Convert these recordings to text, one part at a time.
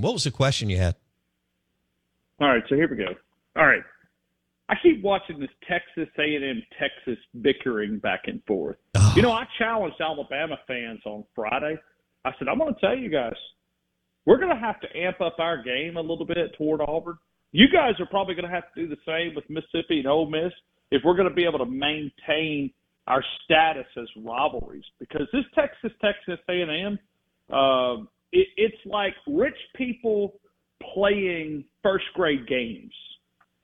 What was the question you had? All right, so here we go. All right, I keep watching this Texas A&M Texas bickering back and forth. Oh. You know, I challenged Alabama fans on Friday. I said, I'm going to tell you guys, we're going to have to amp up our game a little bit toward Auburn. You guys are probably going to have to do the same with Mississippi and Ole Miss if we're going to be able to maintain our status as rivalries. Because this Texas Texas A&M, uh, it, it's like rich people playing first grade games.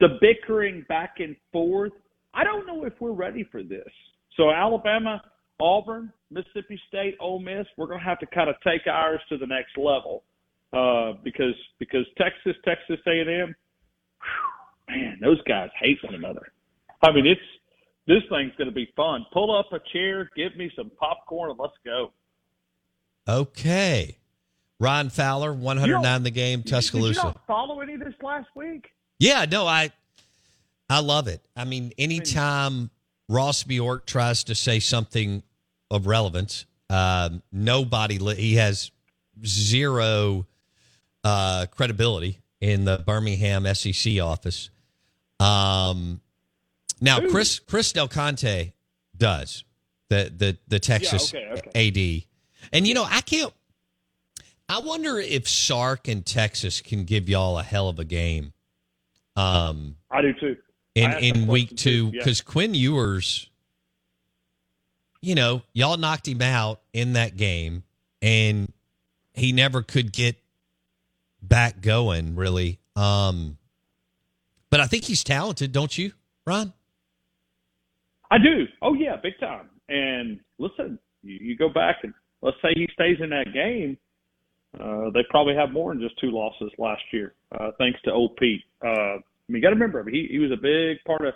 The bickering back and forth. I don't know if we're ready for this. So Alabama, Auburn, Mississippi State, Ole Miss, we're going to have to kind of take ours to the next level uh, because because Texas, Texas A&M, whew, man, those guys hate one another. I mean, it's this thing's going to be fun. Pull up a chair, give me some popcorn, and let's go. Okay. Ryan Fowler, 109 the game, Did you Tuscaloosa. not follow any of this last week? Yeah, no, I I love it. I mean, anytime Ross Bjork tries to say something of relevance, um, nobody he has zero uh, credibility in the Birmingham SEC office. Um, now Chris Chris Del Conte does the the the Texas okay, AD, and you know I can't. I wonder if Sark and Texas can give y'all a hell of a game. Um, I do too. in I asked that in week two too, yeah. because Quinn Ewers, you know, y'all knocked him out in that game, and he never could get back going really. Um, but I think he's talented, don't you, Ryan? I do. Oh yeah, big time. And listen, you, you go back and let's say he stays in that game. Uh, they probably have more than just two losses last year, uh, thanks to old Pete. Uh, I mean, you got to remember, he, he was a big part of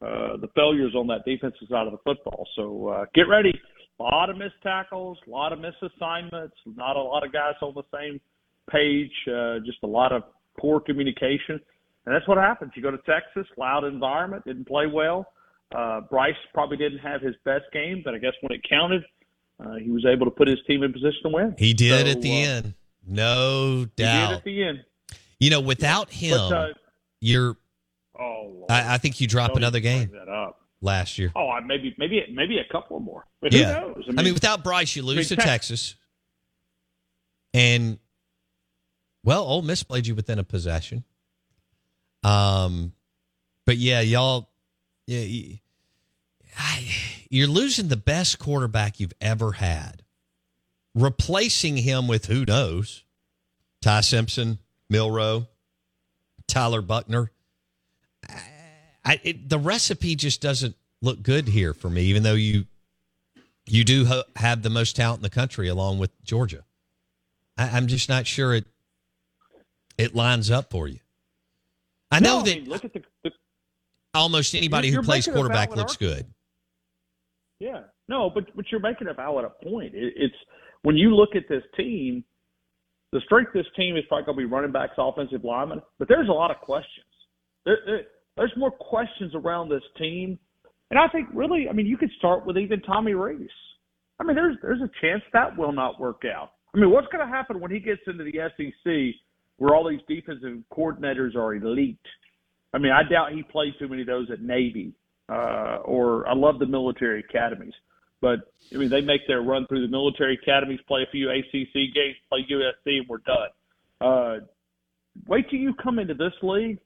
uh, the failures on that defensive side of the football. So uh, get ready. A lot of missed tackles, a lot of missed assignments, not a lot of guys on the same page, uh, just a lot of poor communication. And that's what happens. You go to Texas, loud environment, didn't play well. Uh, Bryce probably didn't have his best game, but I guess when it counted, uh, he was able to put his team in position to win. He did So, at the uh, end, no doubt. He did at the end. you know, without him, But, uh, you're. oh, Lord. I, I think you drop another game last year. Oh, I- maybe, maybe, maybe a couple more. But yeah, who knows? I mean, without Bryce, you lose to I mean, Tex- Texas, and well, Ole Miss played you within a possession. Um, but yeah, y'all, yeah, I- you're losing the best quarterback you've ever had, replacing him with who knows, Ty Simpson, Milroe, Tyler Buckner. I, it, the recipe just doesn't look good here for me, even though you you do ho- have the most talent in the country along with Georgia. I, I'm just not sure it it lines up for you. I know No, that mean, look at the, the almost anybody who plays quarterback looks good. Yeah, no, but but you're making a valid point. It, it's when you look at this team, the strength of this team is probably going to be running backs, offensive linemen, but there's a lot of questions. There, there, there's more questions around this team, and I think really, I mean, you could start with even Tommy Rees. I mean, there's there's a chance that will not work out. I mean, what's going to happen when he gets into the SEC, where all these defensive coordinators are elite? I mean, I doubt he played too many of those at Navy, uh, or I love the military academies. But I mean, they make their run through the military academies, play a few ACC games, play USC, and we're done. Uh, wait till you come into this league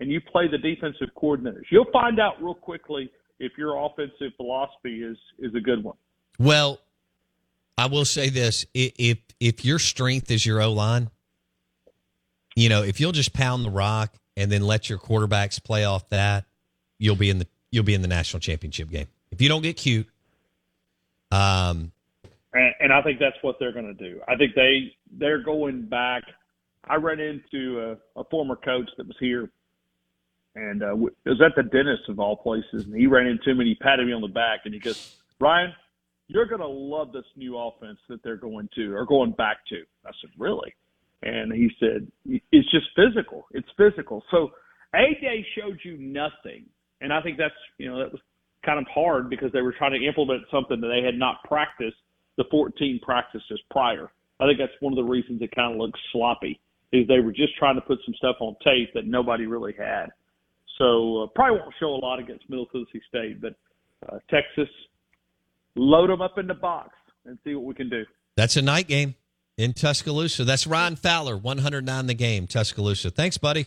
and you play the defensive coordinators. You'll find out real quickly if your offensive philosophy is is a good one. Well, I will say this: if if your strength is your O line, you know, if you'll just pound the rock and then let your quarterbacks play off that, you'll be in the you'll be in the national championship game. If you don't get cute, um, and, and I think that's what they're going to do. I think they they're going back. I ran into a, a former coach that was here, and uh, was at the dentist of all places, and he ran into me and he patted me on the back and he goes, Ryan, you're going to love this new offense that they're going to or going back to. I said, really? And he said, it's just physical. It's physical. So A Day showed you nothing. And I think that's, you know, that was kind of hard because they were trying to implement something that they had not practiced the 14 practices prior. I think that's one of the reasons it kind of looks sloppy is they were just trying to put some stuff on tape that nobody really had. So uh, probably won't show a lot against Middle Tennessee State, but uh, Texas, load them up in the box and see what we can do. That's a night game in Tuscaloosa. That's Ryan Fowler, 109 the game, Tuscaloosa. Thanks, buddy.